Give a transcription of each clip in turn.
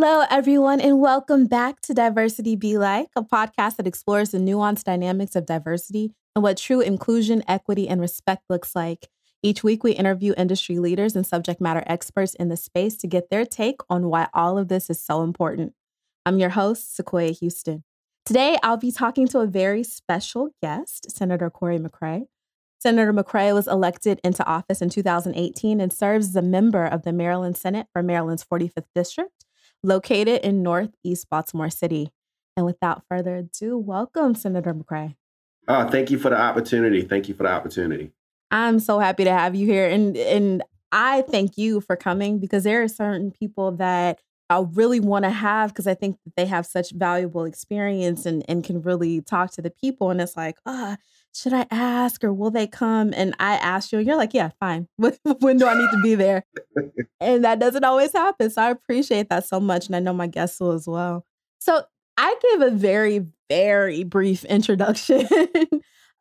Hello, everyone, and welcome back to Diversity Be Like, a podcast that explores the nuanced dynamics of diversity and what true inclusion, equity, and respect looks like. Each week, we interview industry leaders and subject matter experts in the space to get their take on why all of this is so important. I'm your host, Sequoia Houston. Today, I'll be talking to a very special guest, Senator Cory McCray. Senator McCray was elected into office in 2018 and serves as a member of the Maryland Senate for Maryland's 45th District located in Northeast Baltimore City. And without further ado, welcome, Senator McCray. Oh, thank you for the opportunity. Thank you for the opportunity. I'm so happy to have you here. And and I thank you for coming because there are certain people that I really want to have because I think that they have such valuable experience and, and can really talk to the people. And it's like, ah, oh, should I ask or will they come? And I asked you, and you're like, yeah, fine. when do I need to be there? and that doesn't always happen. So I appreciate that so much. And I know my guests will as well. So I gave a very, very brief introduction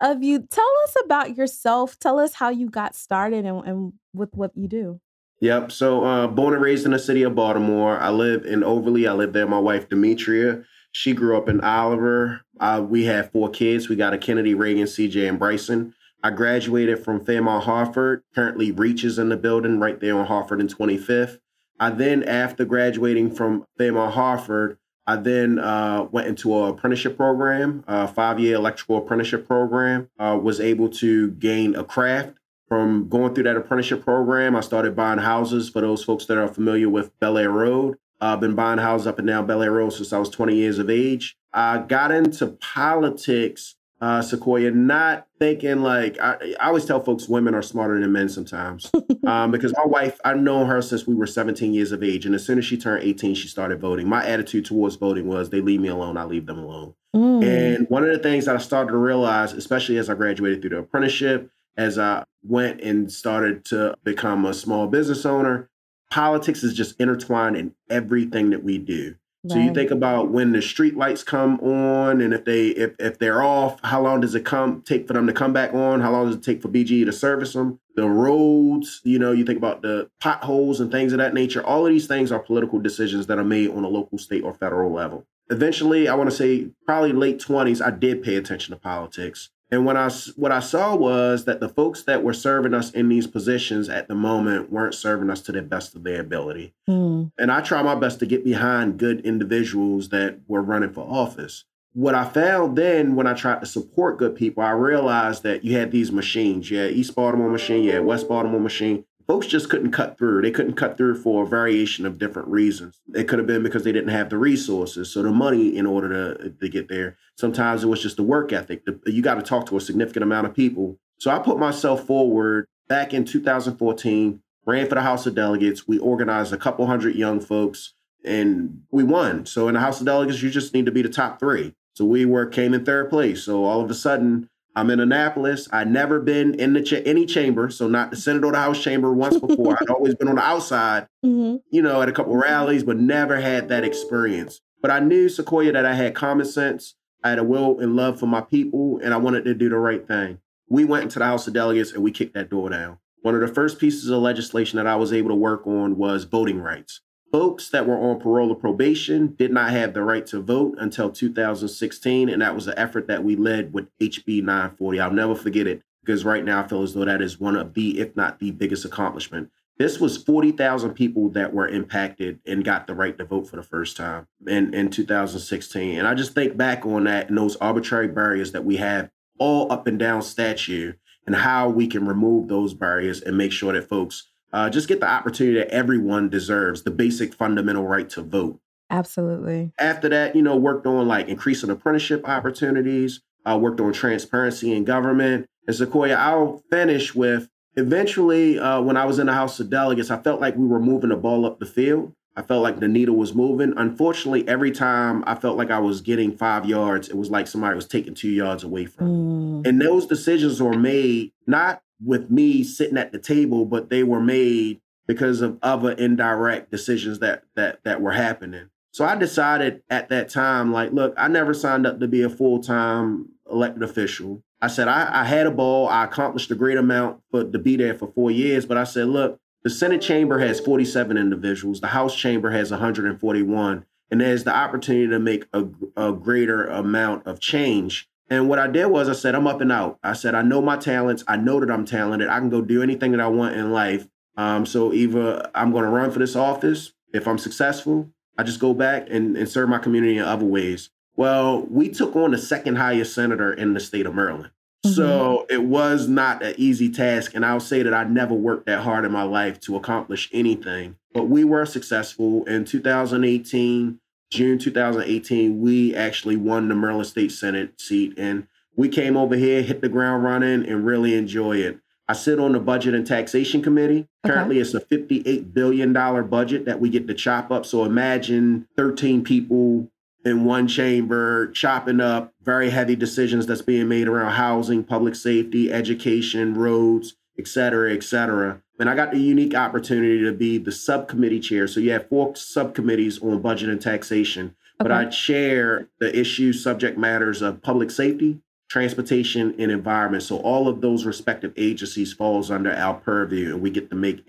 of you. Tell us about yourself. Tell us how you got started and, and with what you do. Yep. So, uh, born and raised in the city of Baltimore. I live in Overlea. I live there. My wife, Demetria. She grew up in Oliver. Uh, we had four kids. We got a Kennedy, Reagan, CJ, and Bryson. I graduated from Fairmont Harford. Currently, Reach is in the building right there on Harford and 25th. I then, after graduating from Fairmont Harford, I then uh, went into an apprenticeship program, a five-year electrical apprenticeship program. Uh, was able to gain a craft from going through that apprenticeship program. I started buying houses for those folks that are familiar with Bel Air Road. I've been buying houses up and down Bel Air Road since I was 20 years of age. I got into politics, uh, Sequoia, not thinking like I, I, always tell folks women are smarter than men sometimes. um, because my wife, I've known her since we were 17 years of age. And as soon as she turned 18, she started voting. My attitude towards voting was they leave me alone, I leave them alone. Mm. And one of the things that I started to realize, especially as I graduated through the apprenticeship, as I went and started to become a small business owner, politics is just intertwined in everything that we do. Right. So you think about when the street lights come on and if they if, if they're off, how long does it come take for them to come back on? How long does it take for BGE to service them? The roads, you know, you think about the potholes and things of that nature. All of these things are political decisions that are made on a local, state, or federal level. Eventually, I want to say probably late 20s, I did pay attention to politics. And when I what I saw was that the folks that were serving us in these positions at the moment weren't serving us to the best of their ability. Mm. And I try my best to get behind good individuals that were running for office. What I found then when I tried to support good people, I realized that you had these machines. You had East Baltimore machine, you had West Baltimore machine, folks just couldn't cut through. They couldn't cut through for a variation of different reasons. It could have been because they didn't have the resources, so the money in order to, to get there. Sometimes it was just the work ethic. The, you got to talk to a significant amount of people. So I put myself forward back in 2014, ran for the House of Delegates. We organized a couple hundred young folks and we won. So in the House of Delegates, you just need to be the top three. So we were came in third place. So all of a sudden, I'm in Annapolis. I'd never been in the cha- any chamber, so not the Senate or the House chamber once before. I'd always been on the outside, mm-hmm. you know, at a couple rallies, but never had that experience. But I knew Sequoia that I had common sense, I had a will and love for my people, and I wanted to do the right thing. We went into the House of Delegates and we kicked that door down. One of the first pieces of legislation that I was able to work on was voting rights. Folks that were on parole or probation did not have the right to vote until 2016, and that was an effort that we led with HB 940. I'll never forget it because right now I feel as though that is one of the, if not the biggest accomplishment. This was 40,000 people that were impacted and got the right to vote for the first time in, in 2016. And I just think back on that and those arbitrary barriers that we have all up and down statute and how we can remove those barriers and make sure that folks uh, just get the opportunity that everyone deserves the basic fundamental right to vote. Absolutely. After that, you know, worked on like increasing apprenticeship opportunities, uh, worked on transparency in government. And Sequoia, I'll finish with eventually uh, when I was in the House of Delegates, I felt like we were moving the ball up the field. I felt like the needle was moving. Unfortunately, every time I felt like I was getting five yards, it was like somebody was taking two yards away from me. Mm. And those decisions were made not with me sitting at the table, but they were made because of other indirect decisions that that that were happening. So I decided at that time, like, look, I never signed up to be a full time elected official. I said I, I had a ball, I accomplished a great amount for to be there for four years, but I said, look, The Senate chamber has 47 individuals, the House chamber has 141, and there's the opportunity to make a, a greater amount of change. And what I did was I said, I'm up and out. I said, I know my talents. I know that I'm talented. I can go do anything that I want in life. Um, so either I'm going to run for this office. If I'm successful, I just go back and, and serve my community in other ways. Well, we took on the second highest senator in the state of Maryland. Mm-hmm. So it was not an easy task. And I'll say that I never worked that hard in my life to accomplish anything. But we were successful in 2018, June 2018. We actually won the Maryland State Senate seat. And we came over here, hit the ground running, and really enjoy it. I sit on the Budget and Taxation Committee. Currently, it's a $58 billion budget that we get to chop up. So imagine 13 people in one chamber chopping up very heavy decisions that's being made around housing, public safety, education, roads, et cetera, et cetera. And I got the unique opportunity to be the subcommittee chair. So you have four subcommittees on budget and taxation, okay. but I chair the issues, subject matters of public safety, transportation and environment so all of those respective agencies falls under our purview and we get to make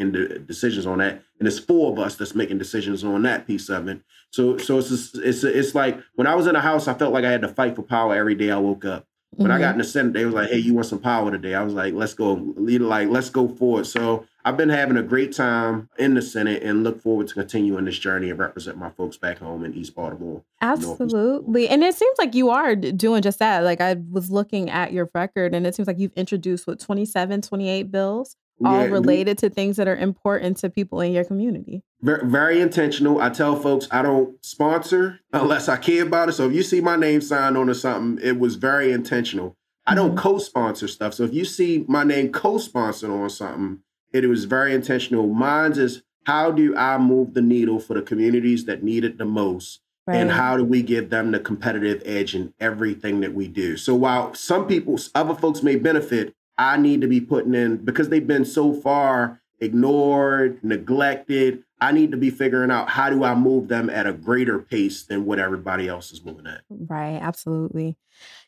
decisions on that and it's four of us that's making decisions on that piece of it so so it's just, it's it's like when i was in the house i felt like i had to fight for power every day i woke up when mm-hmm. I got in the Senate, they was like, "Hey, you want some power today?" I was like, "Let's go, lead, like let's go forward." So I've been having a great time in the Senate and look forward to continuing this journey and represent my folks back home in East Baltimore. Absolutely, and it seems like you are doing just that. Like I was looking at your record, and it seems like you've introduced what 27, 28 bills all yeah, related to things that are important to people in your community. Very, very, intentional. I tell folks I don't sponsor unless I care about it. So if you see my name signed on or something, it was very intentional. I don't mm-hmm. co-sponsor stuff. So if you see my name co-sponsored on something, it was very intentional. Mine's is how do I move the needle for the communities that need it the most? Right. And how do we give them the competitive edge in everything that we do? So while some people, other folks may benefit, I need to be putting in because they've been so far ignored, neglected. I need to be figuring out how do I move them at a greater pace than what everybody else is moving at. Right, absolutely.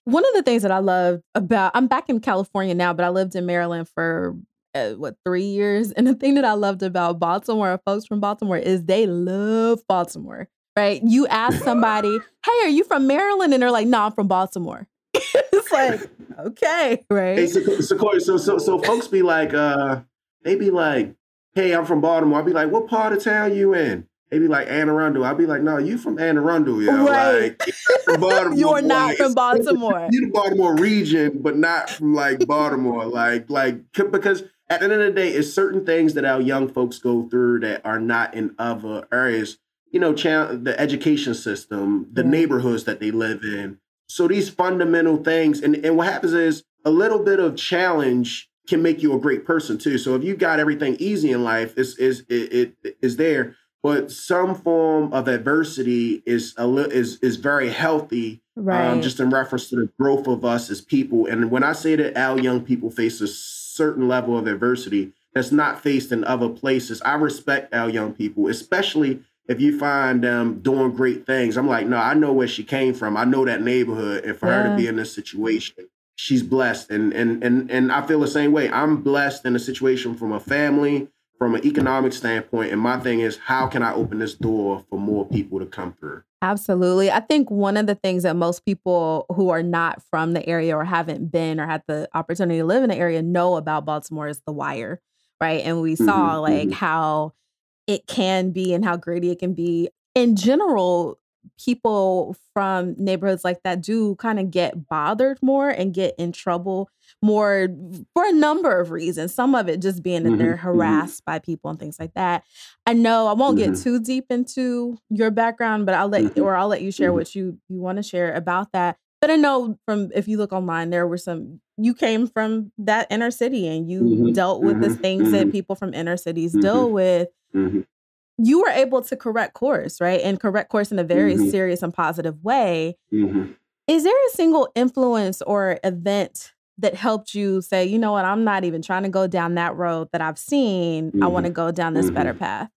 One of the things that I love about I'm back in California now, but I lived in Maryland for uh, what three years, and the thing that I loved about Baltimore, folks from Baltimore, is they love Baltimore. Right? You ask somebody, "Hey, are you from Maryland?" and they're like, "No, I'm from Baltimore." it's like, okay, right? Hey, so, so, so, folks be like, uh, they be like, hey, I'm from Baltimore. I'll be like, what part of town you in? They be like Anne Arundel. I'll be like, no, you from Anne Arundel, yeah. Right. Like, from Baltimore. You're not from Baltimore. You the Baltimore region, but not from like Baltimore. like, like because at the end of the day, it's certain things that our young folks go through that are not in other areas. You know, the education system, the yeah. neighborhoods that they live in, so these fundamental things, and, and what happens is a little bit of challenge can make you a great person too. So if you've got everything easy in life, is is it, it is there, but some form of adversity is a li- is is very healthy. Um, right. Um, just in reference to the growth of us as people. And when I say that our young people face a certain level of adversity that's not faced in other places, I respect our young people, especially if you find them doing great things, I'm like, no, I know where she came from. I know that neighborhood. And for yeah. her to be in this situation, she's blessed. And and and and I feel the same way. I'm blessed in a situation from a family, from an economic standpoint. And my thing is, how can I open this door for more people to come through? Absolutely. I think one of the things that most people who are not from the area or haven't been or had the opportunity to live in the area know about Baltimore is the wire. Right. And we saw mm-hmm, like mm-hmm. how it can be and how gritty it can be. In general, people from neighborhoods like that do kind of get bothered more and get in trouble more for a number of reasons. Some of it just being that mm-hmm, they're mm-hmm. harassed mm-hmm. by people and things like that. I know I won't mm-hmm. get too deep into your background, but I'll let mm-hmm. or I'll let you share mm-hmm. what you you want to share about that. But I know from if you look online, there were some you came from that inner city and you dealt with the things that people from inner cities deal with mm-hmm. you were able to correct course, right? And correct course in a very mm-hmm. serious and positive way. Mm-hmm. Is there a single influence or event that helped you say, you know what, I'm not even trying to go down that road that I've seen. I want to mm-hmm. go down this better mm-hmm. path?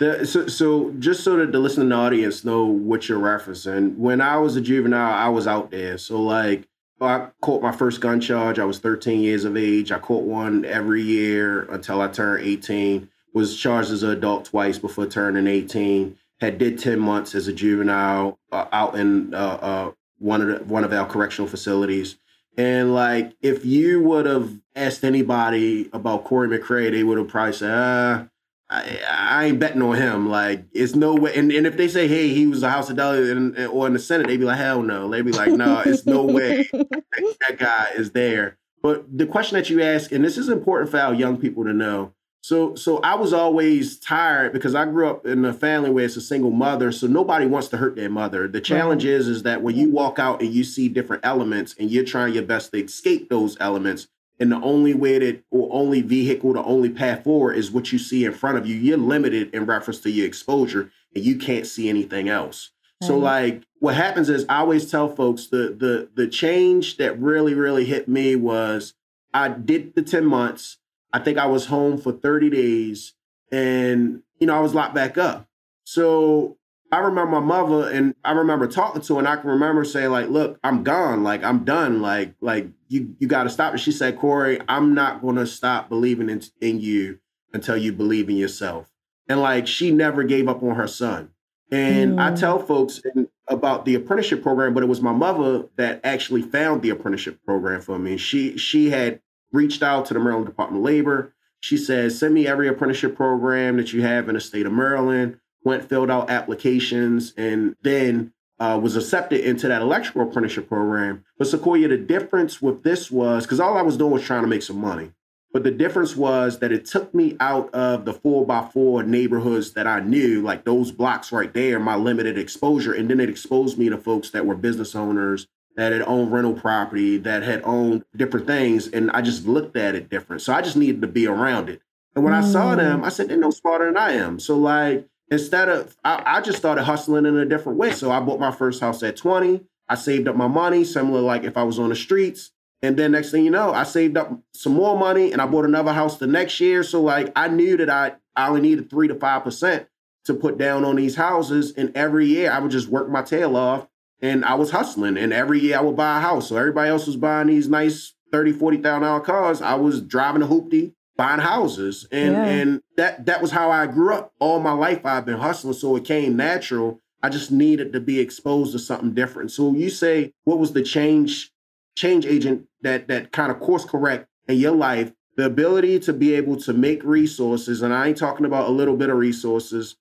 The, so, so just so that the listening audience know what you're referencing, when I was a juvenile, I was out there. So like I caught my first gun charge. I was 13 years of age. I caught one every year until I turned 18 was charged as an adult twice before turning 18. Had did 10 months as a juvenile uh, out in uh, uh, one of the, one of our correctional facilities. And like, if you would have asked anybody about Cory McCray, they would have probably said, uh, I, I, ain't betting on him. Like, it's no way. And, and if they say, hey, he was a House of Delegate or in the Senate, they'd be like, hell no. They'd be like, no, it's no way that, that guy is there. But the question that you ask, and this is important for our young people to know. So, so I was always tired because I grew up in a family where it's a single mother, so nobody wants to hurt their mother. The challenge right. is, is that when you walk out and you see different elements, and you're trying your best to escape those elements, and the only way that or only vehicle, the only path forward is what you see in front of you. You're limited in reference to your exposure, and you can't see anything else. Right. So, like, what happens is, I always tell folks the the the change that really really hit me was I did the ten months I think I was home for 30 days and, you know, I was locked back up. So I remember my mother and I remember talking to her and I can remember saying like, look, I'm gone. Like I'm done. Like, like you, you got to stop. And she said, Cory, I'm not going to stop believing in, in you until you believe in yourself. And like, she never gave up on her son. And mm. I tell folks in, about the apprenticeship program, but it was my mother that actually found the apprenticeship program for me. She, she had reached out to the Maryland Department of Labor. She said, send me every apprenticeship program that you have in the state of Maryland. Went, filled out applications, and then uh, was accepted into that electrical apprenticeship program. But Sequoia, the difference with this was because all I was doing was trying to make some money. But the difference was that it took me out of the four by four neighborhoods that I knew, like those blocks right there, my limited exposure. And then it exposed me to folks that were business owners that had owned rental property, that had owned different things, and I just looked at it different. So I just needed to be around it. And when mm. I saw them, mm. I said, they're no smarter than I am. So like instead of I, I, just started hustling in a different way. So I bought my first house at 20. I saved up my money, similar like if I was on the streets. And then next thing you know, I saved up some more money and I bought another house the next year. So like I knew that I, I only needed three to five percent to put down on these houses. And every year I would just work my tail off and I was hustling. And every year I would buy a house. So everybody else was buying these nice 30, 40,000 dollar cars. I was driving a hoopty, buying houses. And yeah. and that that was how I grew up. All my life I've been hustling. So it came natural. I just needed to be exposed to something different. So you say what was the change change agent that that kind of course correct in your life? The ability to be able to make resources, and I ain't talking about a little bit of resources,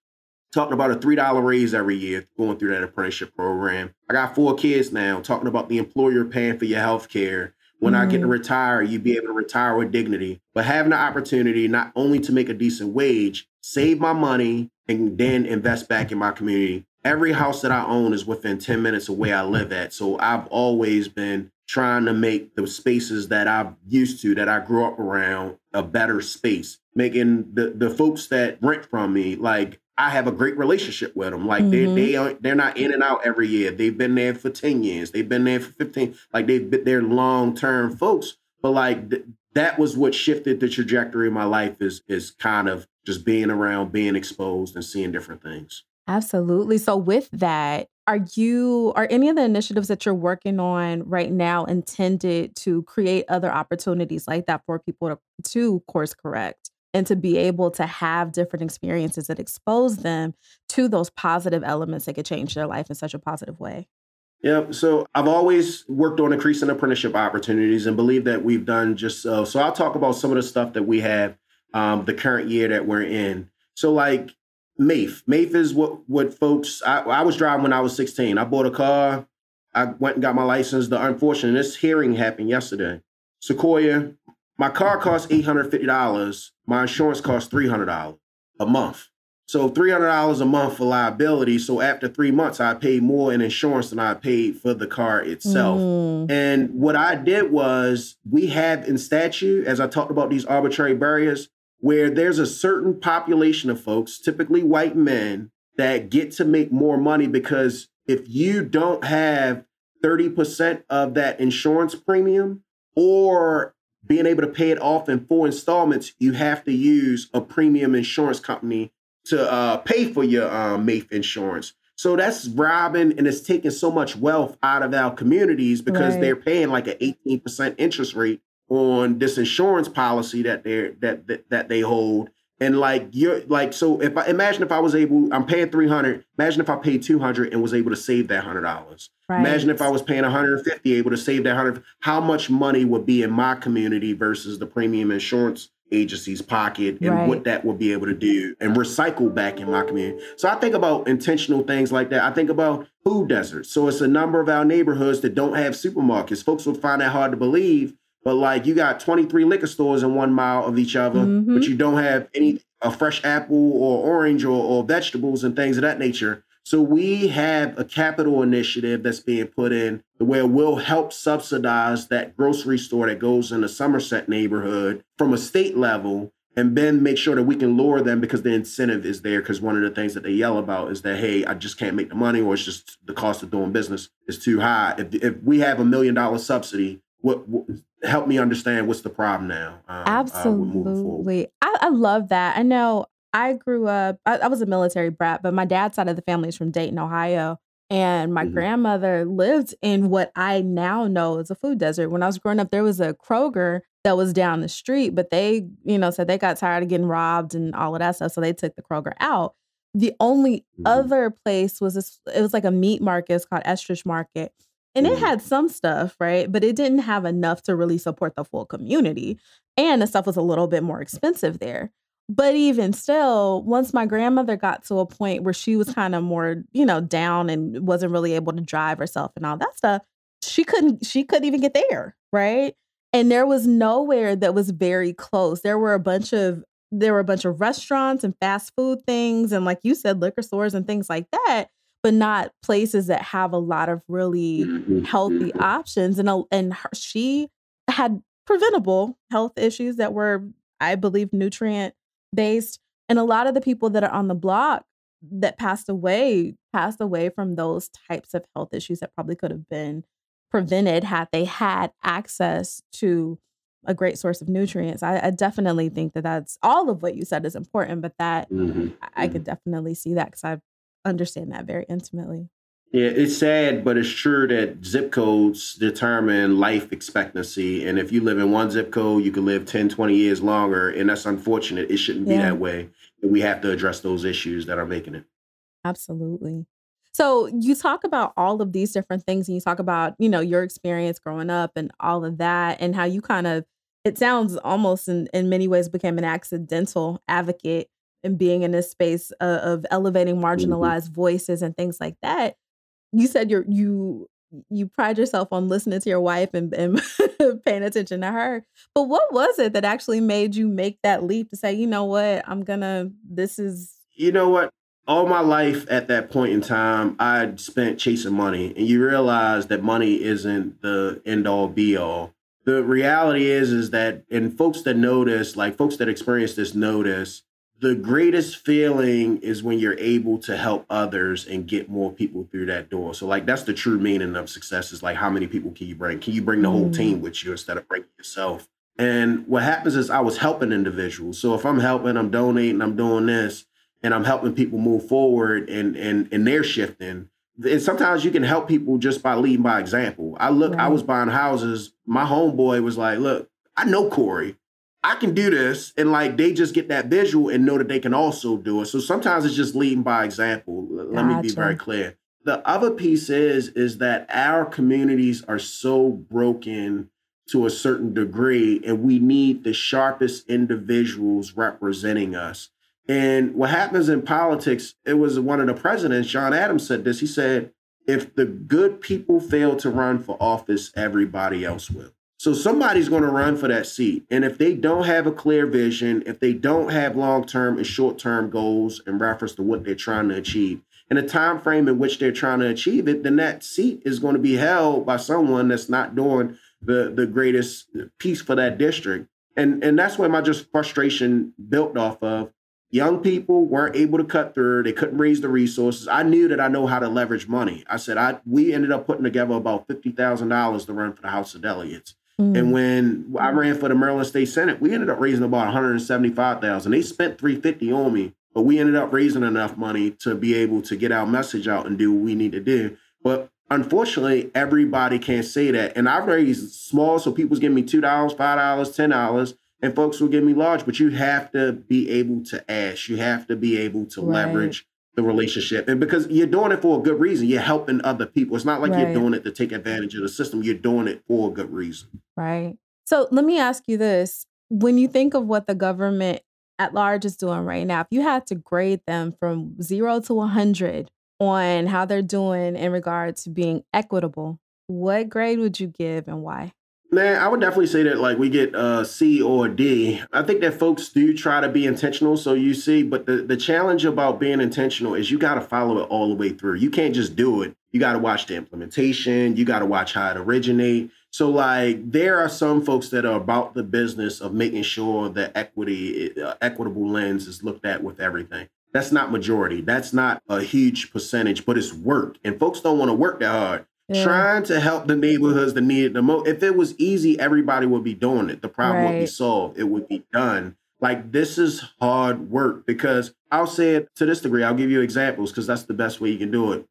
talking about a $3 raise every year going through that apprenticeship program. I got four kids now, talking about the employer paying for your health care. When mm-hmm. I get to mm-hmm. retire, you'd be able to retire with dignity. But having the opportunity not only to make a decent wage, save my money, and then invest back in my community. Every house that I own is within 10 minutes of where I live at. So I've always been trying to make the spaces that I'm used to, that I grew up around, a better space. Making the, the folks that rent from me, like I have a great relationship with them. Like mm-hmm. they they are they're not in and out every year. They've been there for ten years. They've been there for fifteen. Like they've been they're long term folks. But like th- that was what shifted the trajectory of my life. Is is kind of just being around, being exposed, and seeing different things. Absolutely. So with that, are you are any of the initiatives that you're working on right now intended to create other opportunities like that for people to, to course correct? And to be able to have different experiences that expose them to those positive elements that could change their life in such a positive way. Yeah, so I've always worked on increasing apprenticeship opportunities and believe that we've done just so. So I'll talk about some of the stuff that we have um, the current year that we're in. So like MAIF, MAIF is what what folks. I, I was driving when I was 16. I bought a car. I went and got my license. The unfortunate this hearing happened yesterday. Sequoia, my car cost $850. My insurance costs $300 a month. So $300 a month for liability. So after three months, I paid more in insurance than I paid for the car itself. Mm. And what I did was we have in statute, as I talked about these arbitrary barriers, where there's a certain population of folks, typically white men, that get to make more money because if you don't have 30% of that insurance premium or being able to pay it off in four installments, you have to use a premium insurance company to uh, pay for your um, MAIF insurance. So that's robbing and it's taking so much wealth out of our communities because right. they're paying like an 18% interest rate on this insurance policy that they that, that that they hold. And like you're like so if I imagine if I was able, I'm paying 300. Imagine if I paid 200 and was able to save that hundred dollars. Right. Imagine if I was paying 150, able to save that hundred. How much money would be in my community versus the premium insurance agency's pocket and right. what that would be able to do and recycle back in my community. So I think about intentional things like that. I think about food deserts. So it's a number of our neighborhoods that don't have supermarkets. Folks would find that hard to believe, but like you got 23 liquor stores in one mile of each other, mm-hmm. but you don't have any a fresh apple or orange or, or vegetables and things of that nature. So we have a capital initiative that's being put in where we'll help subsidize that grocery store that goes in the Somerset neighborhood from a state level and then make sure that we can lower them because the incentive is there. Because one of the things that they yell about is that, hey, I just can't make the money or it's just the cost of doing business is too high. If, if we have a million dollar subsidy, what, what, help me understand what's the problem now? Um, Absolutely. Uh, I, I love that. I know I grew up, I, I, was a military brat, but my dad's side of the family is from Dayton, Ohio. And my mm-hmm. grandmother lived in what I now know is a food desert. When I was growing up, there was a Kroger that was down the street, but they, you know, said they got tired of getting robbed and all of that stuff. So they took the Kroger out. The only mm-hmm. other place was this, it was like a meat market. It's called Estrich Market. And it mm-hmm. had some stuff, right? But it didn't have enough to really support the full community. And the stuff was a little bit more expensive there. But even still, once my grandmother got to a point where she was kind of more, you know, down and wasn't really able to drive herself and all that stuff, she couldn't she couldn't even get there, right? And there was nowhere that was very close. There were a bunch of there were a bunch of restaurants and fast food things and like you said liquor stores and things like that but not places that have a lot of really mm-hmm, healthy mm-hmm. options and and her, she had preventable health issues that were i believe nutrient based. And a lot of the people that are on the block that passed away passed away from those types of health issues that probably could have been prevented had they had access to a great source of nutrients. I, I definitely think that that's all of what you said is important, but that mm-hmm. I, I could mm-hmm. definitely see that because I understand that very intimately. Yeah, it's sad, but it's true that zip codes determine life expectancy. And if you live in one zip code, you can live 10, 20 years longer. And that's unfortunate. It shouldn't be yeah. that way. And we have to address those issues that are making it. Absolutely. So you talk about all of these different things and you talk about, you know, your experience growing up and all of that and how you kind of it sounds almost in, in many ways became an accidental advocate and being in this space of, of elevating mm-hmm. marginalized mm-hmm. voices and things like that you said you're you you pride yourself on listening to your wife and, and paying attention to her. But what was it that actually made you make that leap to say, you know what, I'm gonna this is You know what? All my life at that point in time, I spent chasing money. And you realize that money isn't the end all be all. The reality is is that and folks that know this, like folks that experience this know this, the greatest feeling is when you're able to help others and get more people through that door. So like that's the true meaning of success is like how many people can you bring? Can you bring the whole team mm. with you instead of bringing yourself? And what happens is I was helping individuals. So if I'm helping, I'm donating, I'm doing this, and I'm helping people move forward and and and they're shifting. And sometimes you can help people just by leading by example. I look, right. I was buying houses. My homeboy was like, look, I know Cory. I can do this. And like they just get that visual and know that they can also do it. So sometimes it's just leading by example. Let gotcha. me be very clear. The other piece is is that our communities are so broken to a certain degree, and we need the sharpest individuals representing us. And what happens in politics, it was one of the presidents, John Adams, said this. He said, if the good people fail to run for office, everybody else will. So somebody's going to run for that seat. And if they don't have a clear vision, if they don't have long-term and short-term goals in reference to what they're trying to achieve, and a time frame in which they're trying to achieve it, then that seat is going to be held by someone that's not doing the the greatest piece for that district. And and that's where my just frustration built off of. Young people weren't able to cut through. They couldn't raise the resources. I knew that I know how to leverage money. I said I we ended up putting together about fifty thousand dollars to run for the House of Delegates. Mm. And when I ran for the Maryland State Senate, we ended up raising about 175,000. They spent 350 on me, but we ended up raising enough money to be able to get our message out and do what we need to do. But unfortunately, everybody can't say that. And I raised small, so people's giving me two dollars, five dollars, ten dollars. and folks will give me large, but you have to be able to ask. You have to be able to right. leverage the relationship. And because you're doing it for a good reason, you're helping other people. It's not like right. you're doing it to take advantage of the system. You're doing it for a good reason. Right. So let me ask you this. When you think of what the government at large is doing right now, if you had to grade them from zero to 100 on how they're doing in regard to being equitable, what grade would you give and why? Man, I would definitely say that like we get a C or a D. I think that folks do try to be intentional. So you see, but the, the challenge about being intentional is you got to follow it all the way through. You can't just do it. You got to watch the implementation. You got to watch how it originate. So like there are some folks that are about the business of making sure that equity, uh, equitable lens is looked at with everything. That's not majority. That's not a huge percentage, but it's work. And folks don't want to work that hard yeah. trying to help the neighborhoods that need it the most. If it was easy, everybody would be doing it. The problem right. would be solved. It would be done. Like this is hard work because I'll say it to this degree. I'll give you examples because that's the best way you can do it.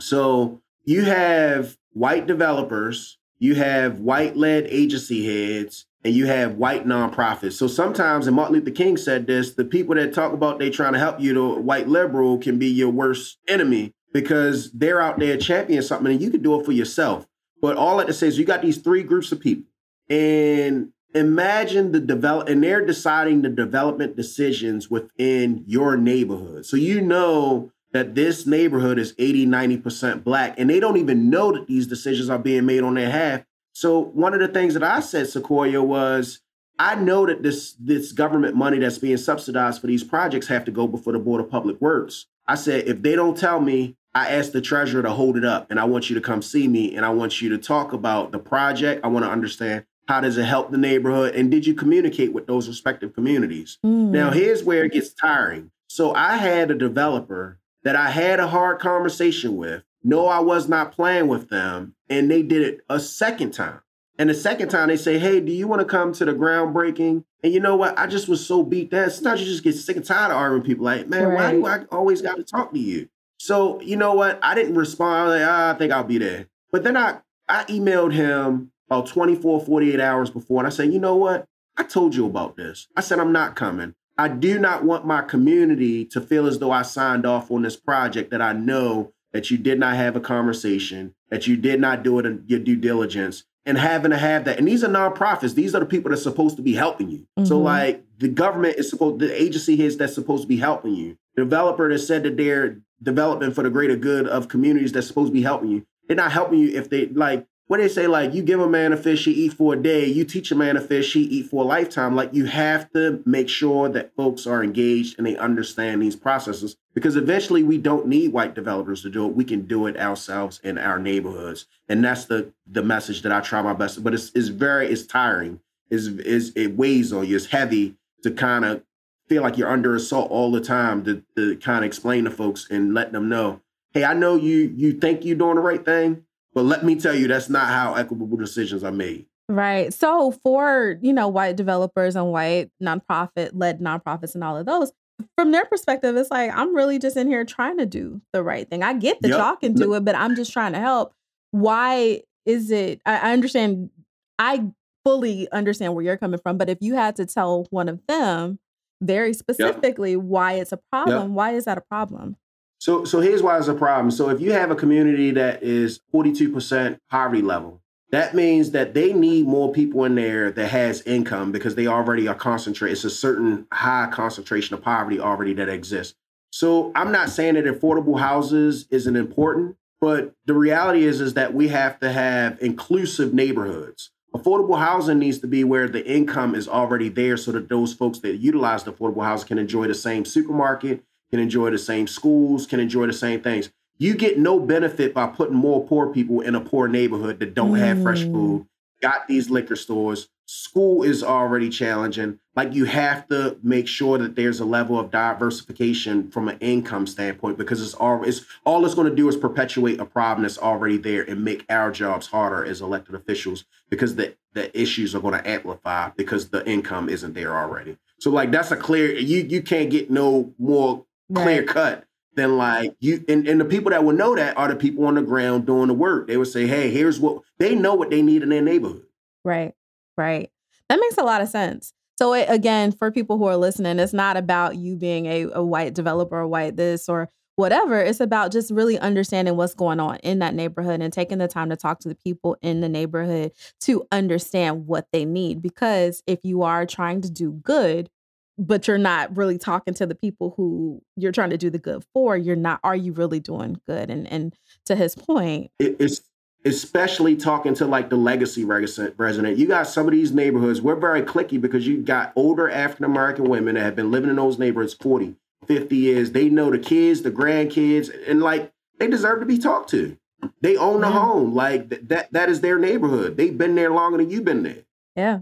So you have white developers, you have white led agency heads, and you have white nonprofits. So sometimes, and Martin Luther King said this, the people that talk about they trying to help you, the white liberal, can be your worst enemy because they're out there championing something and you can do it for yourself. But all have to say is you got these three groups of people and imagine the develop and they're deciding the development decisions within your neighborhood. So you know that this neighborhood is 80, 90% black and they don't even know that these decisions are being made on their half. So one of the things that I said, Sequoia, was I know that this this government money that's being subsidized for these projects have to go before the Board of Public Works. I said, if they don't tell me I asked the treasurer to hold it up and I want you to come see me and I want you to talk about the project. I want to understand how does it help the neighborhood and did you communicate with those respective communities? Mm. Now, here's where it gets tiring. So I had a developer that I had a hard conversation with. No, I was not playing with them. And they did it a second time. And the second time they say, Hey, do you want to come to the groundbreaking? And you know what? I just was so beat down. Sometimes you just get sick and tired of arguing people like, man, right. why do I always got to talk to you? So you know what? I didn't respond. Like, ah, I think I'll be there. But then I I emailed him about 24, 48 hours before, and I said, you know what? I told you about this. I said I'm not coming. I do not want my community to feel as though I signed off on this project that I know that you did not have a conversation, that you did not do it in your due diligence, and having to have that. And these are nonprofits. These are the people that's supposed to be helping you. Mm-hmm. So like the government is supposed, the agency is that's supposed to be helping you. The developer that said that they're development for the greater good of communities that's supposed to be helping you. They're not helping you if they like what they say, like you give a man a fish, he eat for a day. You teach a man a fish, he eat for a lifetime. Like you have to make sure that folks are engaged and they understand these processes because eventually we don't need white developers to do it. We can do it ourselves in our neighborhoods, and that's the the message that I try my best. But it's it's very it's tiring. Is is it weighs on you. It's heavy to kind of feel like you're under assault all the time to, to kind of explain to folks and let them know, hey, I know you you think you're doing the right thing, but let me tell you that's not how equitable decisions are made. Right. So for, you know, white developers and white nonprofit led nonprofits and all of those, from their perspective, it's like, I'm really just in here trying to do the right thing. I get that yep. y'all can do it, but I'm just trying to help. Why is it? I, I understand, I fully understand where you're coming from, but if you had to tell one of them, very specifically yep. why it's a problem. Yep. Why is that a problem? So, so here's why it's a problem. So, if you have a community that is 42% poverty level, that means that they need more people in there that has income because they already are concentrated. It's a certain high concentration of poverty already that exists. So, I'm not saying that affordable houses isn't important, but the reality is is that we have to have inclusive neighborhoods affordable housing needs to be where the income is already there so that those folks that utilize the affordable housing can enjoy the same supermarket, can enjoy the same schools, can enjoy the same things. You get no benefit by putting more poor people in a poor neighborhood that don't mm. have fresh mm. food, got these liquor stores, school is already challenging. Like you have to make sure that there's a level of diversification from an income standpoint because it's all it's all it's going to do is perpetuate a problem that's already there and make our jobs harder as elected officials because the the issues are going to amplify because the income isn't there already. So like that's a clear you you can't get no more clear cut than like you and, and the people that would know that are the people on the ground doing the work. They would say, hey, here's what they know what they need in their neighborhood. Right. Right. That makes a lot of sense. So it, again, for people who are listening, it's not about you being a, a white developer or white this or whatever. It's about just really understanding what's going on in that neighborhood and taking the time to talk to the people in the neighborhood to understand what they need. Because if you are trying to do good, but you're not really talking to the people who you're trying to do the good for, you're not, are you really doing good? And and to his point, it's especially talking to like the legacy resident. You got some of these neighborhoods, we're very clicky because you got older African American women that have been living in those neighborhoods 40, 50 years. They know the kids, the grandkids, and like they deserve to be talked to. They own the home. Like th- that that is their neighborhood. They've been there longer than you've been there. Yeah.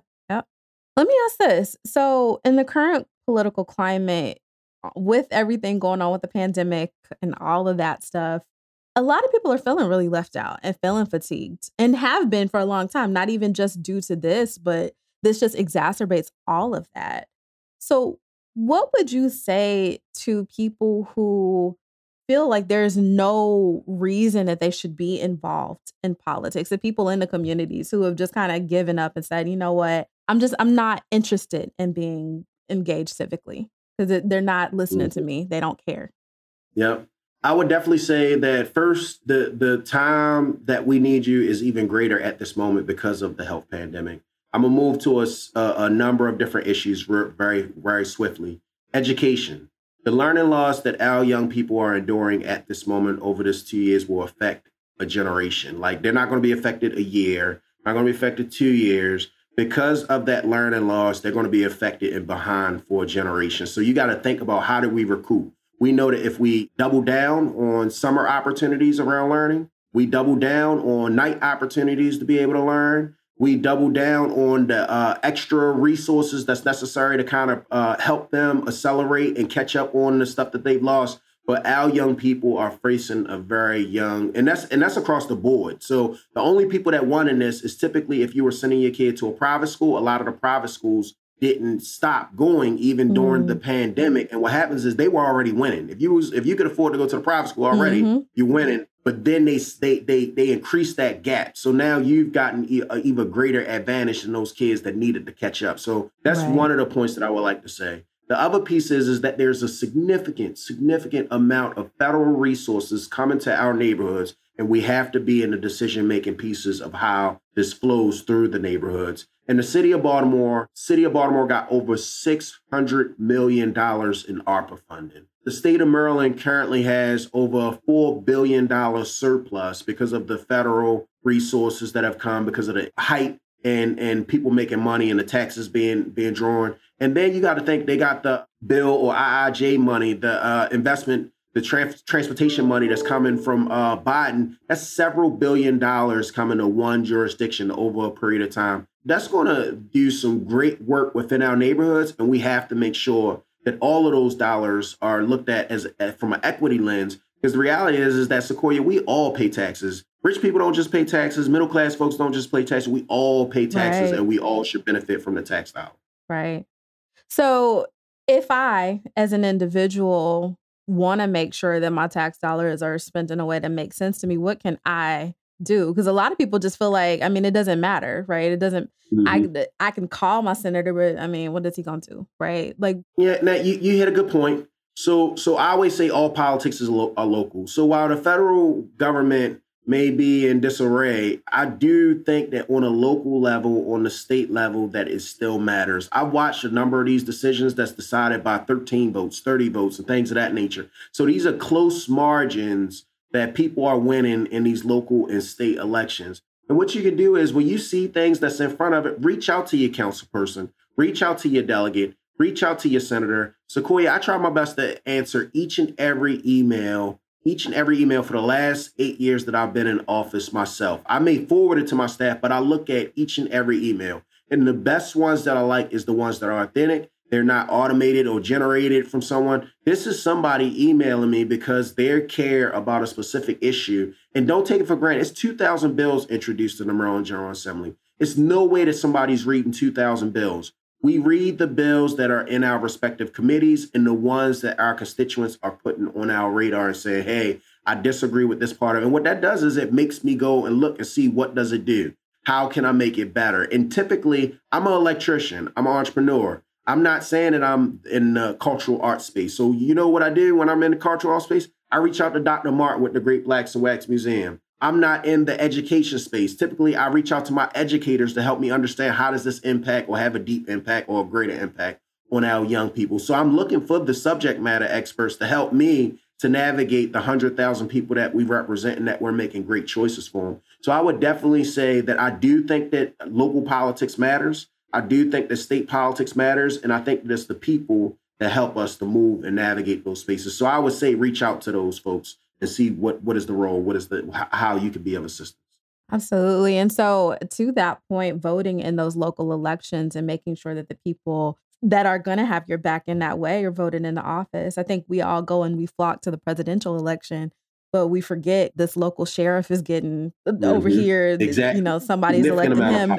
Let me ask this. So in the current political climate, uh, with everything going on with the pandemic and all of that stuff, a lot of people are feeling really left out and feeling fatigued and have been for a long time, not even just due to this, but this just exacerbates all of that. So, what would you say to people who feel like there's no reason that they should be involved in politics? The people in the communities who have just kind of given up and said, you know what, I'm just, I'm not interested in being engaged civically because they're not listening mm-hmm. to me. They don't care. Yep. I would definitely say that first, the the time that we need you is even greater at this moment because of the health pandemic. I'm gonna move to a, a, a number of different issues very very swiftly. Education, the learning loss that our young people are enduring at this moment over this two years will affect a generation. Like they're not going to be affected a year, not going to be affected two years. Because of that learning loss, they're going to be affected and behind for a generation. So you got to think about how do we recoup we know that if we double down on summer opportunities around learning, we double down on night opportunities to be able to learn. We double down on the uh, extra resources that's necessary to kind of uh, help them accelerate and catch up on the stuff that they've lost. But our young people are facing a very young, and that's and that's across the board. So the only people that won in this is typically if you were sending your kid to a private school. A lot of the private schools didn't stop going even during mm. the pandemic. And what happens is they were already winning. If you was if you could afford to go to the private school already, mm-hmm. you're winning. But then they they they they increased that gap. So now you've gotten e- a even greater advantage than those kids that needed to catch up. So that's right. one of the points that I would like to say. The other piece is, is that there's a significant, significant amount of federal resources coming to our neighborhoods, and we have to be in the decision making pieces of how this flows through the neighborhoods. And the city of Baltimore, city of Baltimore got over $600 million in ARPA funding. The state of Maryland currently has over a $4 billion surplus because of the federal resources that have come because of the height and, and people making money and the taxes being, being drawn. And then you got to think they got the bill or IIJ money, the uh, investment the trans- transportation money that's coming from uh, Biden, that's several billion dollars coming to one jurisdiction over a period of time. That's going to do some great work within our neighborhoods, and we have to make sure that all of those dollars are looked at as, as from an equity lens. Because the reality is, is that Sequoia, we all pay taxes. Rich people don't just pay taxes. Middle class folks don't just pay taxes. We all pay taxes, right. and we all should benefit from the tax dollar. Right. So, if I, as an individual, want to make sure that my tax dollars are spent in a way that makes sense to me, what can I do? Because a lot of people just feel like, I mean, it doesn't matter, right? It doesn't. Mm-hmm. I I can call my senator, but I mean, what is he going to do, right? Like, yeah. Now you you hit a good point. So so I always say all politics is lo- are local. So while the federal government may be in disarray, I do think that on a local level, on the state level, that it still matters. I've watched a number of these decisions that's decided by 13 votes, 30 votes, and things of that nature. So these are close margins that people are winning in these local and state elections. And what you can do is when you see things that's in front of it, reach out to your council person, reach out to your delegate, reach out to your senator. Sequoia, I try my best to answer each and every email each and every email for the last eight years that I've been in office myself. I may forward it to my staff, but I look at each and every email. And the best ones that I like is the ones that are authentic. They're not automated or generated from someone. This is somebody emailing me because they care about a specific issue. And don't take it for granted. It's 2,000 bills introduced to the Maryland General Assembly. It's no way that somebody's reading 2,000 bills. We read the bills that are in our respective committees and the ones that our constituents are putting on our radar and saying, hey, I disagree with this part of it. And what that does is it makes me go and look and see what does it do. how can I make it better? And typically, I'm an electrician, I'm an entrepreneur. I'm not saying that I'm in the cultural art space. So you know what I do when I'm in the cultural art space? I reach out to Dr. Martin with the Great Blacks in Wax Museum. I'm not in the education space. Typically, I reach out to my educators to help me understand how does this impact or have a deep impact or a greater impact on our young people. So I'm looking for the subject matter experts to help me to navigate the 100,000 people that we represent and that we're making great choices for them. So I would definitely say that I do think that local politics matters. I do think that state politics matters. And I think that it's the people that help us to move and navigate those spaces. So I would say reach out to those folks and see what what is the role, what is the how you could be of assistance. Absolutely. And so to that point, voting in those local elections and making sure that the people that are going to have your back in that way are voted into office. I think we all go and we flock to the presidential election, but we forget this local sheriff is getting uh, mm-hmm. over here. Exactly. You know, somebody's electing him.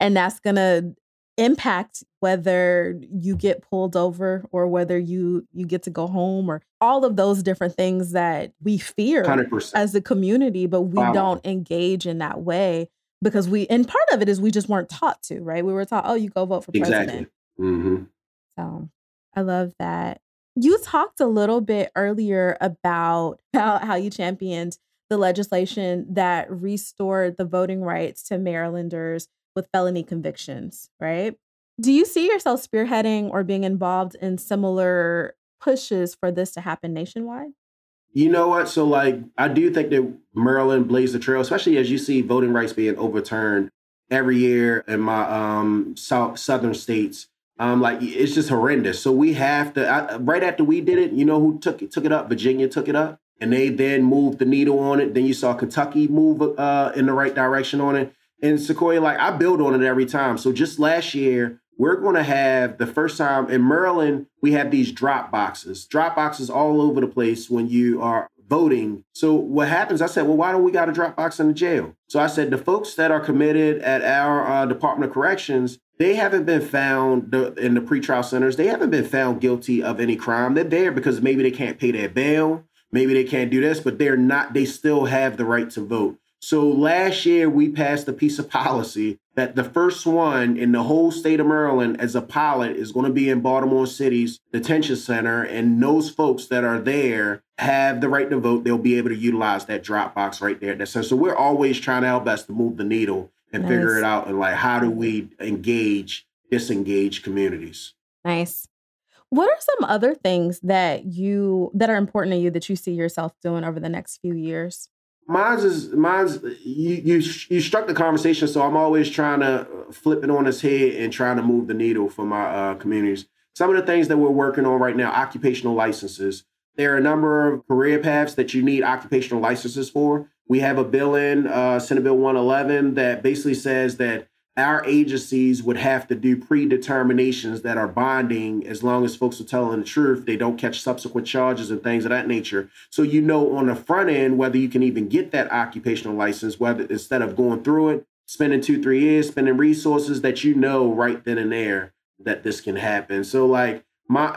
And that's going to impact whether you get pulled over or whether you you get to go home or all of those different things that we fear 100%. as a community but we wow. don't engage in that way because we and part of it is we just weren't taught to right we were taught oh you go vote for president exactly. mm-hmm. so i love that you talked a little bit earlier about how, how you championed the legislation that restored the voting rights to marylanders with felony convictions, right? Do you see yourself spearheading or being involved in similar pushes for this to happen nationwide? You know what? So, like, I do think that Maryland blazed the trail, especially as you see voting rights being overturned every year in my um south southern states. Um, like it's just horrendous. So we have to. I, right after we did it, you know who took it? Took it up? Virginia took it up, and they then moved the needle on it. Then you saw Kentucky move uh, in the right direction on it. And Sequoia, like I build on it every time. So just last year, we're going to have the first time in Maryland, we have these drop boxes, drop boxes all over the place when you are voting. So what happens? I said, well, why don't we got a drop box in the jail? So I said, the folks that are committed at our uh, Department of Corrections, they haven't been found in the pretrial centers. They haven't been found guilty of any crime. They're there because maybe they can't pay their bail. Maybe they can't do this, but they're not, they still have the right to vote. So last year we passed a piece of policy that the first one in the whole state of Maryland as a pilot is going to be in Baltimore City's detention center. And those folks that are there have the right to vote. They'll be able to utilize that drop box right there. So we're always trying our best to move the needle and nice. figure it out. And like, how do we engage disengaged communities? Nice. What are some other things that you that are important to you that you see yourself doing over the next few years? Mine's is mine's you you you struck the conversation, so I'm always trying to flip it on its head and trying to move the needle for my uh, communities. Some of the things that we're working on right now, occupational licenses. There are a number of career paths that you need occupational licenses for. We have a bill in uh, Senate Bill 111 that basically says that our agencies would have to do predeterminations that are binding as long as folks are telling the truth. They don't catch subsequent charges and things of that nature. So you know on the front end whether you can even get that occupational license, whether instead of going through it, spending two, three years, spending resources that you know right then and there that this can happen. So like my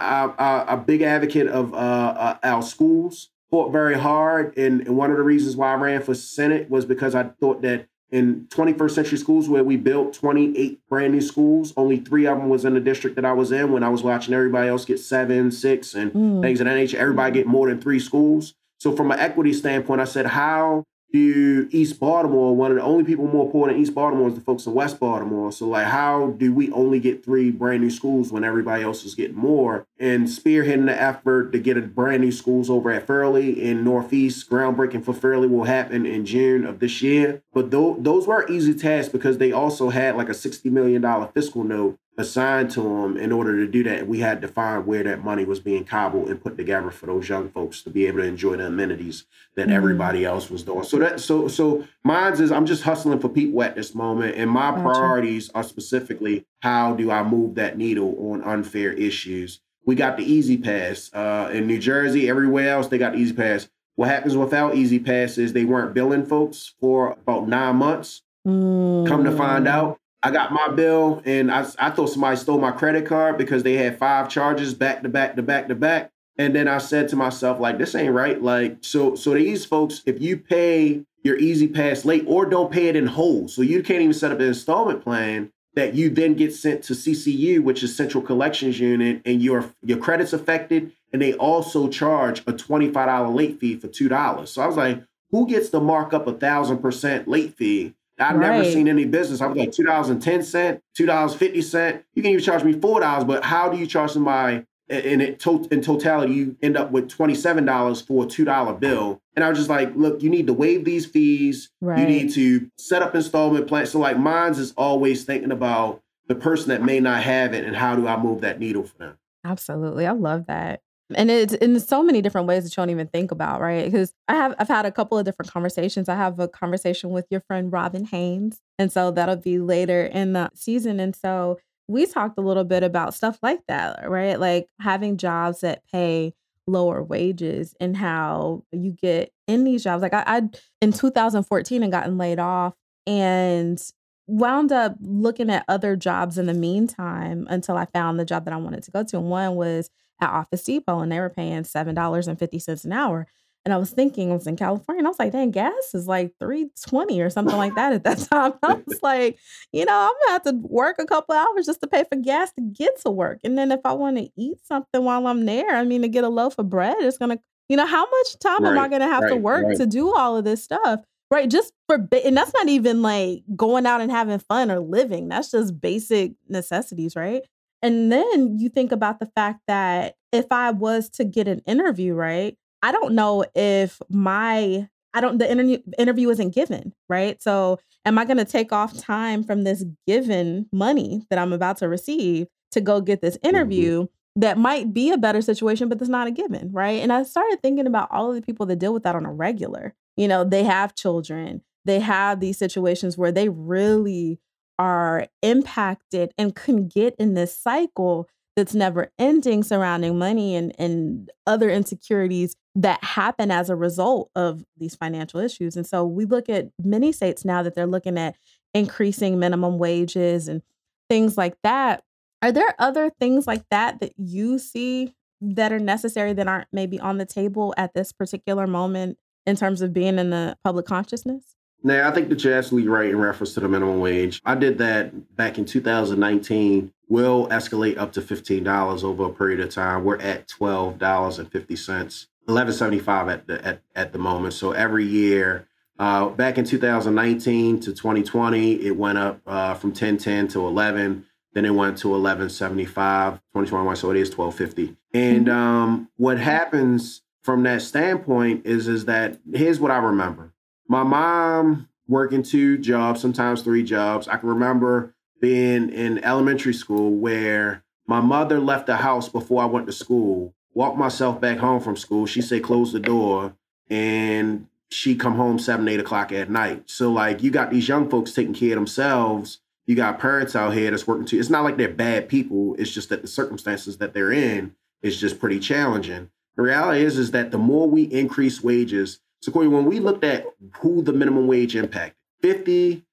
a big advocate of uh, uh, our schools fought very hard, and, and one of the reasons why I ran for Senate was because I thought that in 21st century schools where we built 28 brand new schools. Only three of them was in the district that i was in when i was watching everybody else get seven six and mm. things of that nature. Everybody get more than three schools. So from an equity standpoint i said how do East Baltimore, one of the only people more poor than East Baltimore is the folks in West Baltimore. So, like, how do we only get three brand new schools when everybody else is getting more? And spearheading the effort to get a brand new schools over at Furley in Northeast, groundbreaking for Furley will happen in June of this year. But th- those were easy tasks because they also had like a $60 million fiscal note assigned to them in order to do that we had to find where that money was being cobbled and put together for those young folks to be able to enjoy the amenities that mm-hmm. everybody else was doing so that so so mine's is i'm just hustling for people at this moment and my gotcha. priorities are specifically how do i move that needle on unfair issues we got the E-ZPass uh, in new jersey everywhere else they got the E-ZPass what happens without E-ZPass is they weren't billing folks for about nine months mm. come to find mm. out I got my bill and I, I thought somebody stole my credit card because they had five charges back to back to back to back. And then I said to myself, like, this ain't right. Like, so so these folks, if you pay your E-ZPass late or don't pay it in whole. So you can't even set up an installment plan that you then get sent to CCU, which is Central Collections Unit, and your your credit's affected, and they also charge a $25 late fee for $2. So I was like, who gets to mark up a thousand percent late fee? I've right. never seen any business. I was like two dollars and ten cent, two dollars fifty cent. You can even charge me four dollars, but how do you charge somebody in it to, in totality? You end up with twenty seven dollars for a two dollar bill. And I was just like, look, you need to waive these fees. Right. You need to set up installment plans. So like mine's is always thinking about the person that may not have it and how do I move that needle for them. Absolutely, I love that and it's in so many different ways that you don't even think about, right? Because I have I've had a couple of different conversations. I have a conversation with your friend Robin Haynes, and so that'll be later in the season. And so we talked a little bit about stuff like that, right? Like having jobs that pay lower wages and how you get in these jobs. Like I, I in 2014 and gotten laid off and wound up looking at other jobs in the meantime until I found the job that I wanted to go to. And one was at Office Depot and they were paying $7.50 an hour. And I was thinking, I was in California, and I was like, dang, gas is like 320 or something like that at that time. I was like, you know, I'm gonna have to work a couple hours just to pay for gas to get to work. And then if I want to eat something while I'm there, I mean, to get a loaf of bread, it's gonna, you know, how much time right, am I gonna have right, to work right. to do all of this stuff? Right. Just for, and that's not even like going out and having fun or living. That's just basic necessities, right? And then you think about the fact that if I was to get an interview, right, I don't know if my I don't the interview interview isn't given, right? So am I going to take off time from this given money that I'm about to receive to go get this mm-hmm. interview mm-hmm. that might be a better situation but that's not a given, right? And I started thinking about all of the people that deal with that on a regular. You know, they have children. They have these situations where they really are impacted and can get in this cycle that's never ending surrounding money and, and other insecurities that happen as a result of these financial issues. And so we look at many states now that they're looking at increasing minimum wages and things like that. Are there other things like that that you see that are necessary that aren't maybe on the table at this particular moment in terms of being in the public consciousness? Now, I think that you're absolutely right in reference to the minimum wage. I did that back in 2019. Will escalate up to $15 over a period of time. We're at $12.50, 11.75 at the at, at the moment. So every year, uh, back in 2019 to 2020, it went up uh, from 10.10 to 11. Then it went to 11.75, 2021. So it is 12.50. And mm-hmm. um, what happens from that standpoint is is that here's what I remember my mom working two jobs, sometimes three jobs. I can remember being in elementary school where my mother left the house before I went to school, walked myself back home from school. She said, close the door. And she come home seven, eight o'clock at night. So like you got these young folks taking care of themselves. You got parents out here that's working too. It's not like they're bad people. It's just that the circumstances that they're in is just pretty challenging. The reality is, is that the more we increase wages, so, Corey, when we looked at who the minimum wage impacted, 50%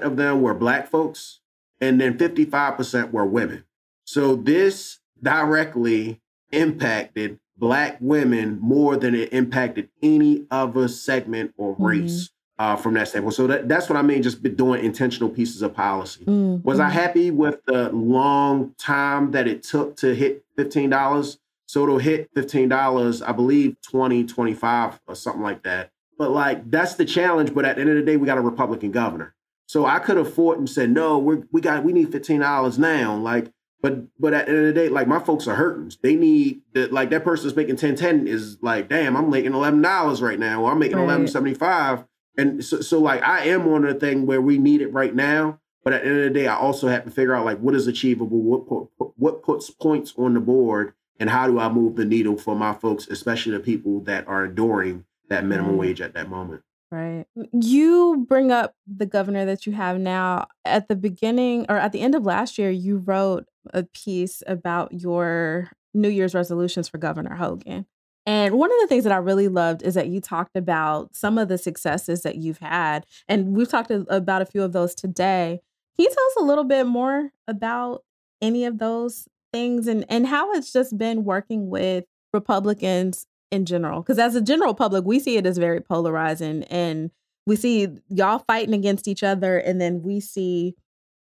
of them were black folks, and then 55% were women. So, this directly impacted black women more than it impacted any other segment or mm-hmm. race. Mm-hmm. Uh, from that standpoint. So that, that's what I mean, just doing intentional pieces of policy. Mm-hmm. Was I happy with the long time that it took to hit $15? So it'll hit $15, I believe 20, 25 or something like that. But like that's the challenge. But at the end of the day, we got a Republican governor. So I could have fought and said, no, we're we got we need $15 now. Like, but but at the end of the day, like my folks are hurting. They need that like that person's making 10 10 is like, damn, I'm making $11 right now, or I'm making right. 1175. And so, so like I am on the thing where we need it right now. But at the end of the day, I also have to figure out like what is achievable, what put, what puts points on the board and how do I move the needle for my folks, especially the people that are enduring that minimum mm. wage at that moment. Right. You bring up the governor that you have now. At the beginning or at the end of last year, you wrote a piece about your New Year's resolutions for Governor Hogan. And one of the things that I really loved is that you talked about some of the successes that you've had. And we've talked about a few of those today. Can you tell us a little bit more about any of those things and and how it's just been working with Republicans in general because as a general public we see it as very polarizing and we see y'all fighting against each other, and then we see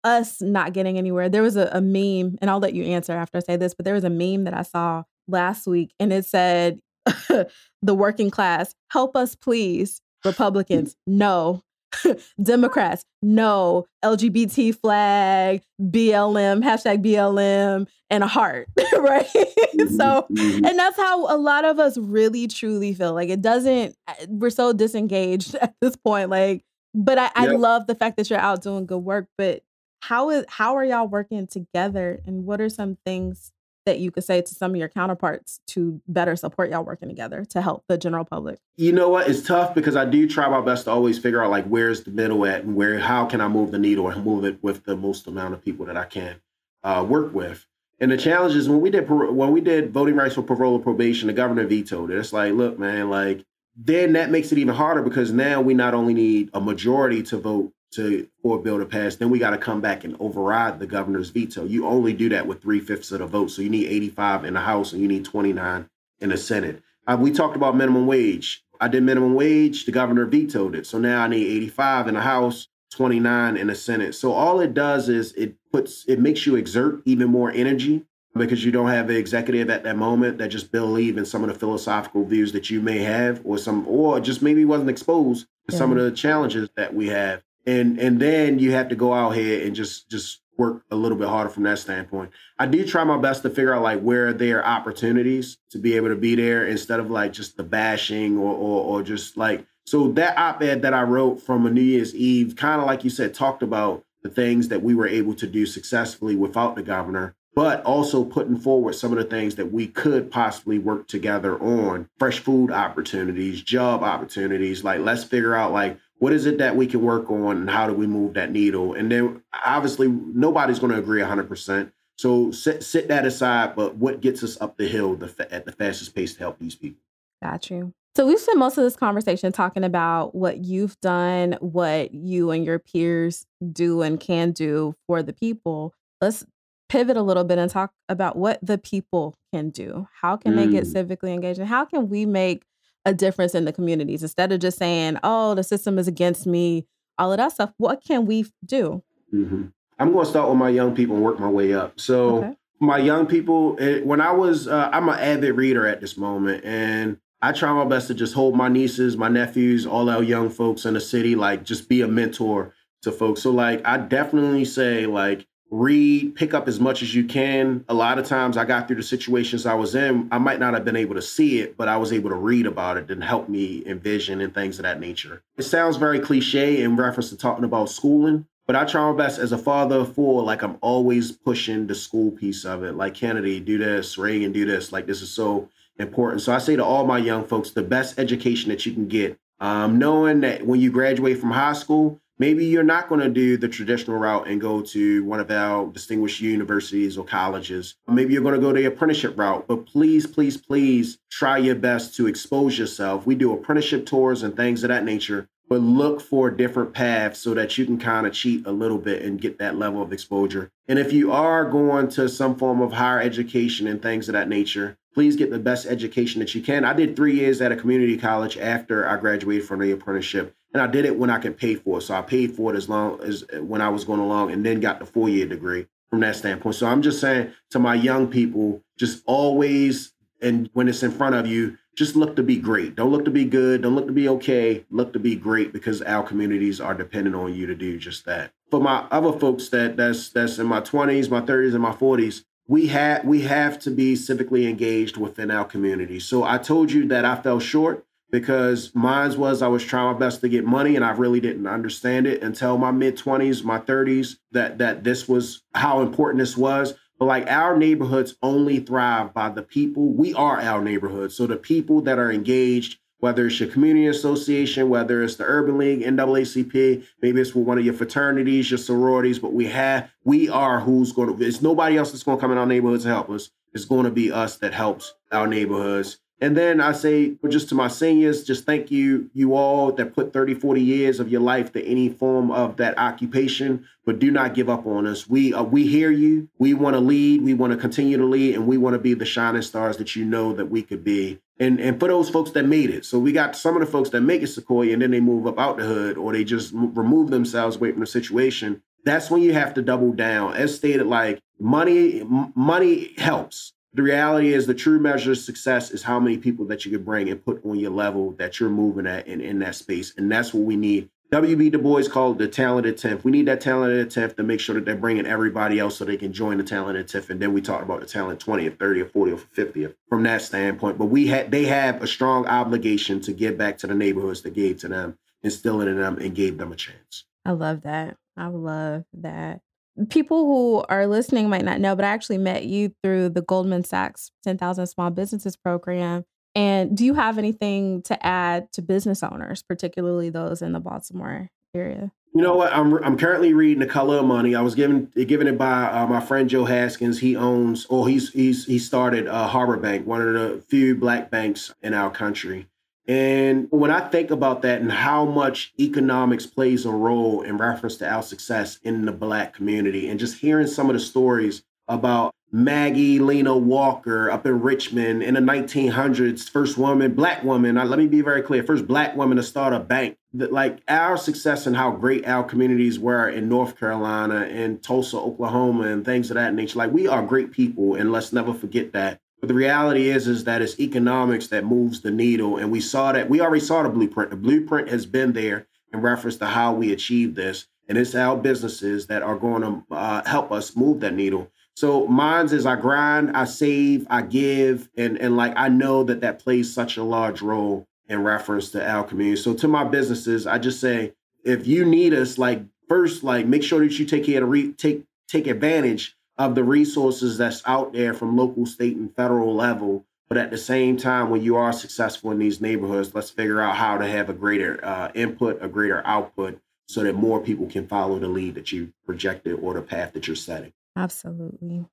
us not getting anywhere. There was a, a meme, and I'll let you answer after I say this, but there was a meme that I saw last week, and it said, "The working class, help us, please." Republicans, no. Democrats, no. LGBT flag, BLM, hashtag BLM, and a heart, right? So, mm-hmm. and that's how a lot of us really truly feel. Like it doesn't, eh, we're so disengaged at this point. Like, but I, I love the fact that you're out doing good work. But how is how are y'all working together? And what are some things that you could say to some of your counterparts to better support y'all working together to help the general public? You know what? It's tough because I do try my best to always figure out like where's the middle at and where how can I move the needle and move it with the most amount of people that I can uh, work with. And the challenge is when we did when we did voting rights for parole and probation, the governor vetoed it. It's like, look, man, like then that makes it even harder because now we not only need a majority to vote to for a bill to pass, then we got to come back and override the governor's veto. You only do that with three fifths of the vote. So you need 85 in the House and you need 29 in the Senate. Uh, we talked about minimum wage. I did minimum wage. The governor vetoed it. So now I need 85 in the House, 29 in the Senate. So all it does is it puts it makes you exert even more energy because you don't have the executive at that moment that just believe in some of the philosophical views that you may have or some or just maybe wasn't exposed to yeah. some of the challenges that we have and and then you have to go out here and just just work a little bit harder from that standpoint. I do try my best to figure out like where there are opportunities to be able to be there instead of like just the bashing or or, or just like so that op-ed that I wrote from a New Year's Eve, kind of like you said, talked about the things that we were able to do successfully without the governor, but also putting forward some of the things that we could possibly work together on fresh food opportunities, job opportunities. Like, let's figure out like what is it that we can work on and how do we move that needle? And then obviously nobody's going to agree 100% so sit, sit that aside but what gets us up the hill the, at the fastest pace to help these people? Got you. So we've spent most of this conversation talking about what you've done what you and your peers do and can do for the people. Let's pivot a little bit and talk about what the people can do. How can mm. they get mm. civically engaged and how can we make a difference in the communities instead of just saying, oh, the system is against me, all of that stuff. What can we do? Mm-hmm. I'm going to start with my young people and work my way up. So, okay. my young people, when I was, uh, I'm an avid reader at this moment, and I try my best to just hold my nieces, my nephews, all our young folks in the city, like just be a mentor to folks. So, like, I definitely say, like, read, pick up as much as you can. A lot of times I got through the situations I was in, I might not have been able to see it, but I was able to read about it and help me envision and things of that nature. It sounds very cliche in reference to talking about schooling, but I try my best as a father of four, like I'm always pushing the school piece of it. Like Kennedy, do this, Reagan, do this. Like this is so important. So I say to all my young folks, the best education that you can get, um, knowing that when you graduate from high school, maybe you're not going to do the traditional route and go to one of our distinguished universities or colleges. Maybe you're going to go the apprenticeship route, but please, please, please try your best to expose yourself. We do apprenticeship tours and things of that nature, but look for different paths so that you can kind of cheat a little bit and get that level of exposure. And if you are going to some form of higher education and things of that nature, please get the best education that you can. I did three years at a community college after I graduated from the apprenticeship and I did it when I could pay for it. So I paid for it as long as when I was going along, and then got the four year degree from that standpoint. So I'm just saying to my young people, just always and when it's in front of you, just look to be great. Don't look to be good. Don't look to be okay. Look to be great because our communities are dependent on you to do just that. For my other folks that that's that's in my 20s, my 30s, and my 40s, we have we have to be civically engaged within our community. So I told you that I fell short because mine was I was trying my best to get money and I really didn't understand it until my mid 20s, my 30s that that this was how important this was. But like our neighborhoods only thrive by the people. We are our neighborhood. So the people that are engaged, whether it's your community association, whether it's the Urban League, NAACP, maybe it's for one of your fraternities, your sororities, but we have we are who's going to it's nobody else that's going to come in our neighborhoods to help us. It's going to be us that helps our neighborhoods And then I say, just to my seniors, just thank you, you all that put 30, 40 years of your life to any form of that occupation, but do not give up on us. We uh, we hear you. We want to lead. We want to continue to lead, and we want to be the shining stars that you know that we could be. And and for those folks that made it, so we got some of the folks that make it Sequoia, and then they move up out the hood, or they just remove themselves away from the situation. That's when you have to double down. As stated, like money, money helps the reality is the true measure of success is how many people that you can bring and put on your level that you're moving at and in that space. And that's what we need. WB Du Bois called the talented 10th. We need that talented 10th to make sure that they're bringing everybody else so they can join the talented 10th. And then we talk about the talent 20th, 30th, 40th, 50th from that standpoint. But we had they have a strong obligation to give back to the neighborhoods that gave to them, instill it in them, and gave them a chance. I love that. I love that people who are listening might not know, but I actually met you through the Goldman Sachs 10,000 Small Businesses Program. And do you have anything to add to business owners, particularly those in the Baltimore area? You know what? I'm I'm currently reading The Color of Money. I was given given it by uh, my friend Joe Haskins. He owns, or he's he's he started uh, Harbor Bank, one of the few black banks in our country. And when I think about that and how much economics plays a role in reference to our success in the Black community, and just hearing some of the stories about Maggie Lena Walker up in Richmond in the 1900s, first woman, black woman. let me be very clear: first black woman to start a bank. That like our success and how great our communities were in North Carolina and Tulsa, Oklahoma, and things of that nature. Like we are great people, and let's never forget that. But the reality is, is that it's economics that moves the needle. And we saw that, we already saw the blueprint. The blueprint has been there in reference to how we achieve this. And it's our businesses that are going to uh, help us move that needle. So mine's is I grind, I save, I give, and and like I know that that plays such a large role in reference to our community. So to my businesses, I just say if you need us, like first, like make sure that you take care to re- take take advantage of the resources that's out there from local, state, and federal level. But at the same time, when you are successful in these neighborhoods, let's figure out how to have a greater uh, input, a greater output, so that more people can follow the lead that you projected or the path that you're setting. Absolutely.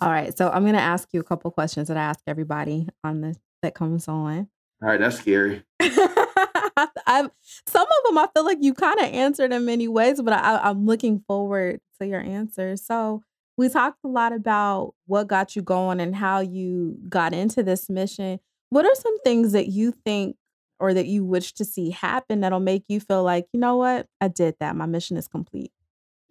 All right, so I'm going to ask you a couple questions that I ask everybody on this that comes on. All right, that's scary. I've some of them I feel like you kind of answered in many ways, but I, I'm looking forward to your answers. So, we talked a lot about what got you going and how you got into this mission. What are some things that you think or that you wish to see happen that'll make you feel like, you know what, I did that. My mission is complete?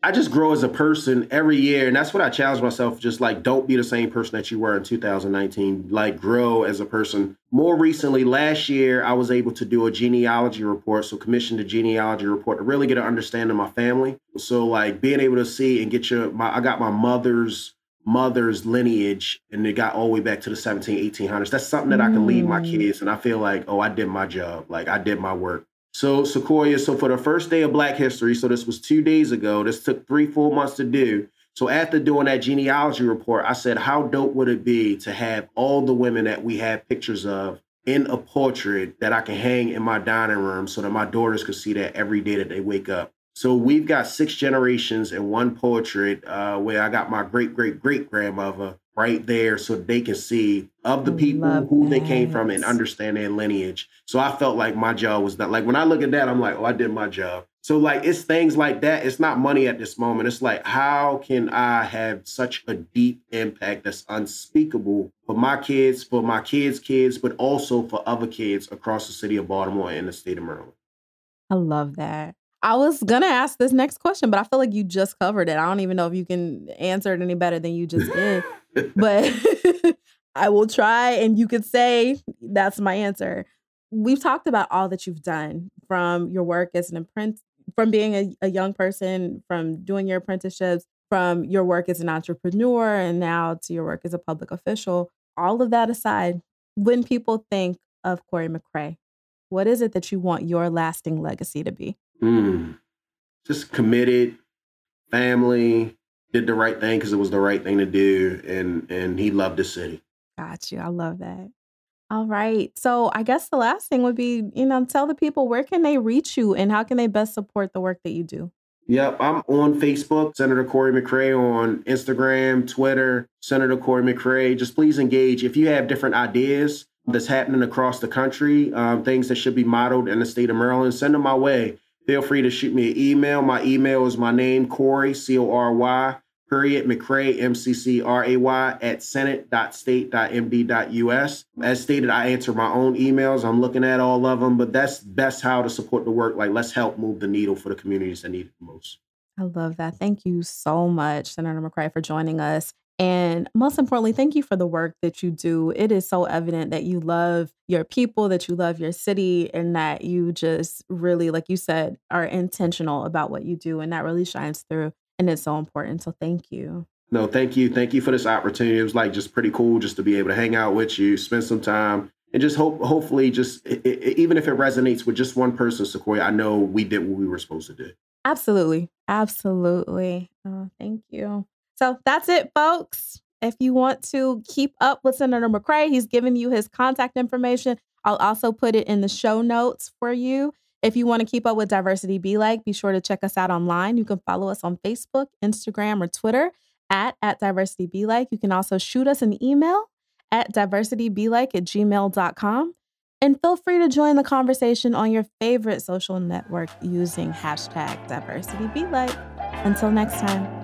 I just grow as a person every year. And that's what I challenge myself. Just like, don't be the same person that you were in 2019. Like, grow as a person. More recently, last year, I was able to do a genealogy report. So, commissioned a genealogy report to really get an understanding of my family. So, like, being able to see and get your, my, I got my mother's mother's lineage and it got all the way back to the 17 1800s that's something that i can leave my mm. kids and i feel like oh i did my job like i did my work so Sequoia, so for the first day of Black History, so this was two days ago. This took three full months to do. So after doing that genealogy report, I said, how dope would it be to have all the women that we have pictures of in a portrait that I can hang in my dining room so that my daughters could see that every day that they wake up. So we've got six generations in one portrait uh, where I got my great great great grandmother right there so they can see of the people who that. they came from and understand their lineage. So I felt like my job was done. Like when I look at that, I'm like, oh, I did my job. So like it's things like that. It's not money at this moment. It's like how can I have such a deep impact that's unspeakable for my kids, for my kids' kids, but also for other kids across the city of Baltimore and the state of Maryland. I love that. I was gonna ask this next question, but I feel like you just covered it. I don't even know if you can answer it any better than you just did. but I will try, and you could say that's my answer. We've talked about all that you've done from your work as an apprentice, from being a, a young person, from doing your apprenticeships, from your work as an entrepreneur, and now to your work as a public official. All of that aside, when people think of Cory McCray, what is it that you want your lasting legacy to be? Mm. Just committed, family, did the right thing because it was the right thing to do, and and he loved the city. Got you. I love that. All right. So I guess the last thing would be, you know, tell the people where can they reach you and how can they best support the work that you do? Yep, I'm on Facebook, Senator Cory McCray, on Instagram, Twitter, Senator Cory McCray. Just please engage. If you have different ideas, that's happening across the country, um, things that should be modeled in the state of Maryland, send them my way. Feel free to shoot me an email. My email is my name, Cory, C O R Y, period, McCray, M C C R A Y, at senate.state.md.us. As stated, I answer my own emails. I'm looking at all of them, but that's best how to support the work. Like, let's help move the needle for the communities that need it the most. I love that. Thank you so much, Senator McCray, for joining us. And most importantly, thank you for the work that you do. It is so evident that you love your people, that you love your city, and that you just really, like you said, are intentional about what you do. And that really shines through. And it's so important. So thank you. No, thank you. Thank you for this opportunity. It was like just pretty cool just to be able to hang out with you, spend some time, and just hope, hopefully, just it, it, even if it resonates with just one person, Sequoia, I know we did what we were supposed to do. Absolutely. Absolutely. Oh, thank you. So that's it, folks. If you want to keep up with Senator McCray, he's given you his contact information. I'll also put it in the show notes for you. If you want to keep up with Diversity Be Like, be sure to check us out online. You can follow us on Facebook, Instagram, or Twitter at, at Diversity Be Like. You can also shoot us an email at diversitybelike at gmail.com. And feel free to join the conversation on your favorite social network using hashtag diversity be like. Until next time.